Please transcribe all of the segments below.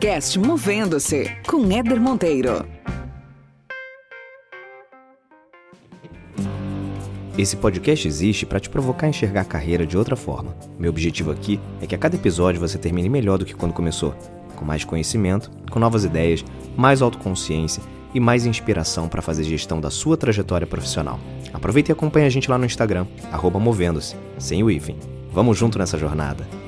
podcast Movendo-se com Éder Monteiro. Esse podcast existe para te provocar a enxergar a carreira de outra forma. Meu objetivo aqui é que a cada episódio você termine melhor do que quando começou, com mais conhecimento, com novas ideias, mais autoconsciência e mais inspiração para fazer gestão da sua trajetória profissional. Aproveita e acompanha a gente lá no Instagram, movendo-se, sem o hífen. Vamos junto nessa jornada.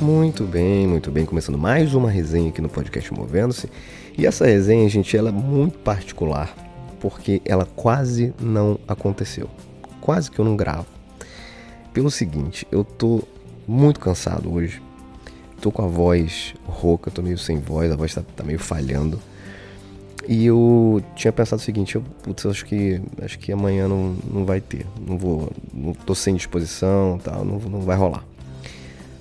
Muito bem, muito bem. Começando mais uma resenha aqui no podcast Movendo-se. E essa resenha, gente, ela é muito particular porque ela quase não aconteceu. Quase que eu não gravo. Pelo seguinte, eu tô muito cansado hoje. Tô com a voz rouca, tô meio sem voz, a voz tá, tá meio falhando. E eu tinha pensado o seguinte, eu, putz, eu acho que acho que amanhã não, não vai ter. Não vou. Não tô sem disposição tal, não, não vai rolar.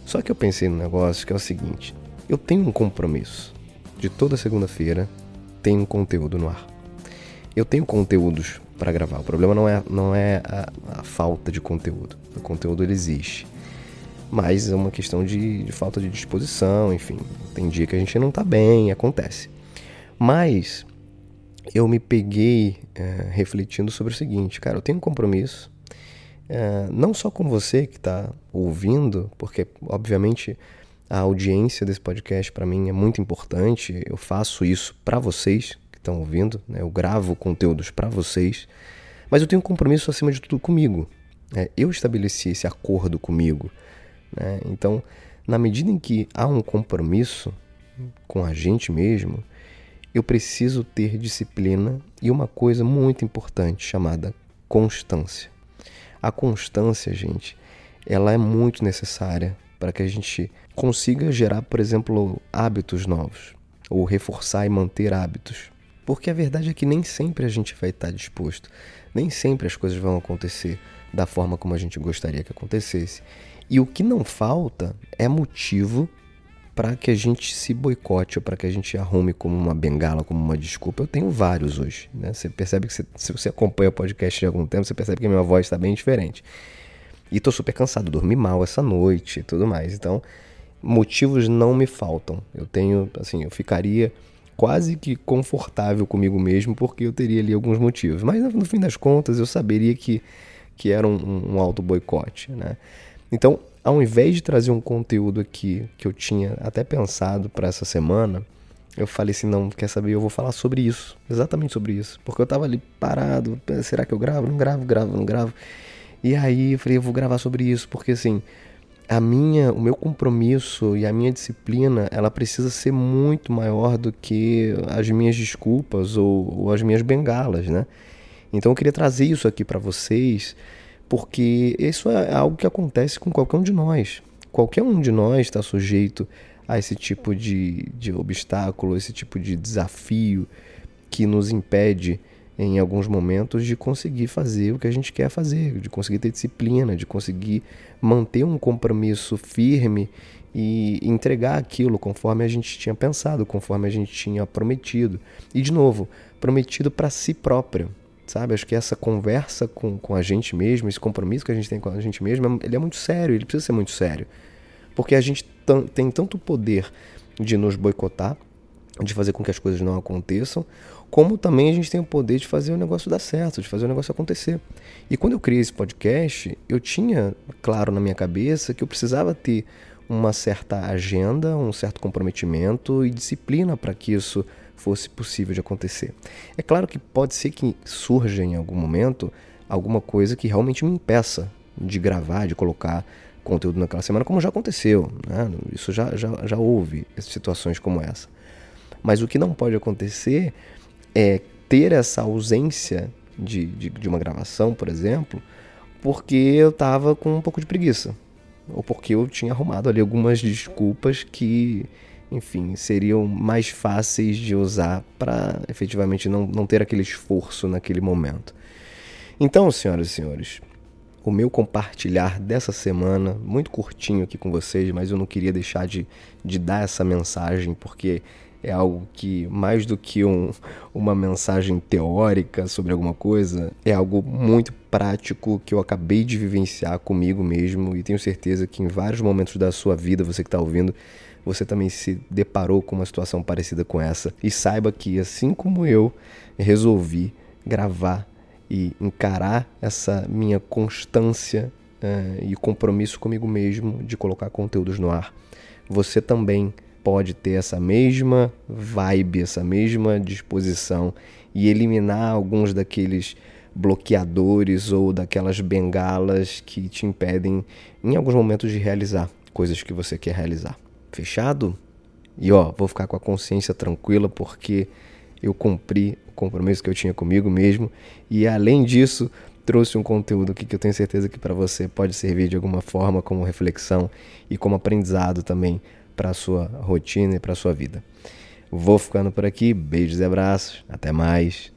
Só que eu pensei no negócio que é o seguinte: eu tenho um compromisso. De toda segunda-feira tem um conteúdo no ar. Eu tenho conteúdos para gravar. O problema não é, não é a, a, falta de conteúdo. O conteúdo ele existe. Mas é uma questão de, de falta de disposição, enfim. Tem dia que a gente não tá bem, acontece. Mas eu me peguei é, refletindo sobre o seguinte, cara, eu tenho um compromisso é, não só com você que está ouvindo, porque obviamente a audiência desse podcast para mim é muito importante. Eu faço isso para vocês que estão ouvindo, né? eu gravo conteúdos para vocês, mas eu tenho um compromisso acima de tudo comigo. Né? Eu estabeleci esse acordo comigo. Né? Então, na medida em que há um compromisso com a gente mesmo, eu preciso ter disciplina e uma coisa muito importante chamada constância. A constância, gente, ela é muito necessária para que a gente consiga gerar, por exemplo, hábitos novos ou reforçar e manter hábitos. Porque a verdade é que nem sempre a gente vai estar disposto, nem sempre as coisas vão acontecer da forma como a gente gostaria que acontecesse. E o que não falta é motivo para que a gente se boicote ou para que a gente arrume como uma bengala, como uma desculpa. Eu tenho vários hoje. Né? Você percebe que você, se você acompanha o podcast de algum tempo, você percebe que a minha voz está bem diferente. E estou super cansado, dormi mal essa noite e tudo mais. Então, motivos não me faltam. Eu tenho, assim, eu ficaria quase que confortável comigo mesmo porque eu teria ali alguns motivos. Mas no fim das contas, eu saberia que, que era um, um auto boicote, né? Então, ao invés de trazer um conteúdo aqui que eu tinha até pensado para essa semana, eu falei assim: não, quer saber? Eu vou falar sobre isso, exatamente sobre isso. Porque eu tava ali parado, será que eu gravo? Não gravo, gravo, não gravo. E aí eu falei: eu vou gravar sobre isso, porque assim, a minha, o meu compromisso e a minha disciplina, ela precisa ser muito maior do que as minhas desculpas ou, ou as minhas bengalas, né? Então eu queria trazer isso aqui para vocês porque isso é algo que acontece com qualquer um de nós. Qualquer um de nós está sujeito a esse tipo de, de obstáculo, esse tipo de desafio que nos impede, em alguns momentos, de conseguir fazer o que a gente quer fazer, de conseguir ter disciplina, de conseguir manter um compromisso firme e entregar aquilo conforme a gente tinha pensado, conforme a gente tinha prometido. E, de novo, prometido para si próprio sabe? Acho que essa conversa com, com a gente mesmo, esse compromisso que a gente tem com a gente mesmo, ele é muito sério, ele precisa ser muito sério. Porque a gente tem tanto poder de nos boicotar, de fazer com que as coisas não aconteçam, como também a gente tem o poder de fazer o negócio dar certo, de fazer o negócio acontecer. E quando eu criei esse podcast, eu tinha claro na minha cabeça que eu precisava ter uma certa agenda, um certo comprometimento e disciplina para que isso fosse possível de acontecer. É claro que pode ser que surja em algum momento alguma coisa que realmente me impeça de gravar, de colocar conteúdo naquela semana, como já aconteceu. Né? Isso já, já, já houve situações como essa. Mas o que não pode acontecer é ter essa ausência de, de, de uma gravação, por exemplo, porque eu estava com um pouco de preguiça. Ou porque eu tinha arrumado ali algumas desculpas que enfim, seriam mais fáceis de usar para efetivamente não, não ter aquele esforço naquele momento. Então, senhoras e senhores, o meu compartilhar dessa semana, muito curtinho aqui com vocês, mas eu não queria deixar de, de dar essa mensagem, porque é algo que, mais do que um, uma mensagem teórica sobre alguma coisa, é algo muito prático que eu acabei de vivenciar comigo mesmo e tenho certeza que em vários momentos da sua vida, você que está ouvindo, você também se deparou com uma situação parecida com essa. E saiba que, assim como eu resolvi gravar e encarar essa minha constância uh, e compromisso comigo mesmo de colocar conteúdos no ar, você também pode ter essa mesma vibe, essa mesma disposição e eliminar alguns daqueles bloqueadores ou daquelas bengalas que te impedem em alguns momentos de realizar coisas que você quer realizar. Fechado? E ó, vou ficar com a consciência tranquila porque eu cumpri o compromisso que eu tinha comigo mesmo e além disso, trouxe um conteúdo aqui que eu tenho certeza que para você pode servir de alguma forma como reflexão e como aprendizado também para a sua rotina e para a sua vida. Vou ficando por aqui, beijos e abraços, até mais.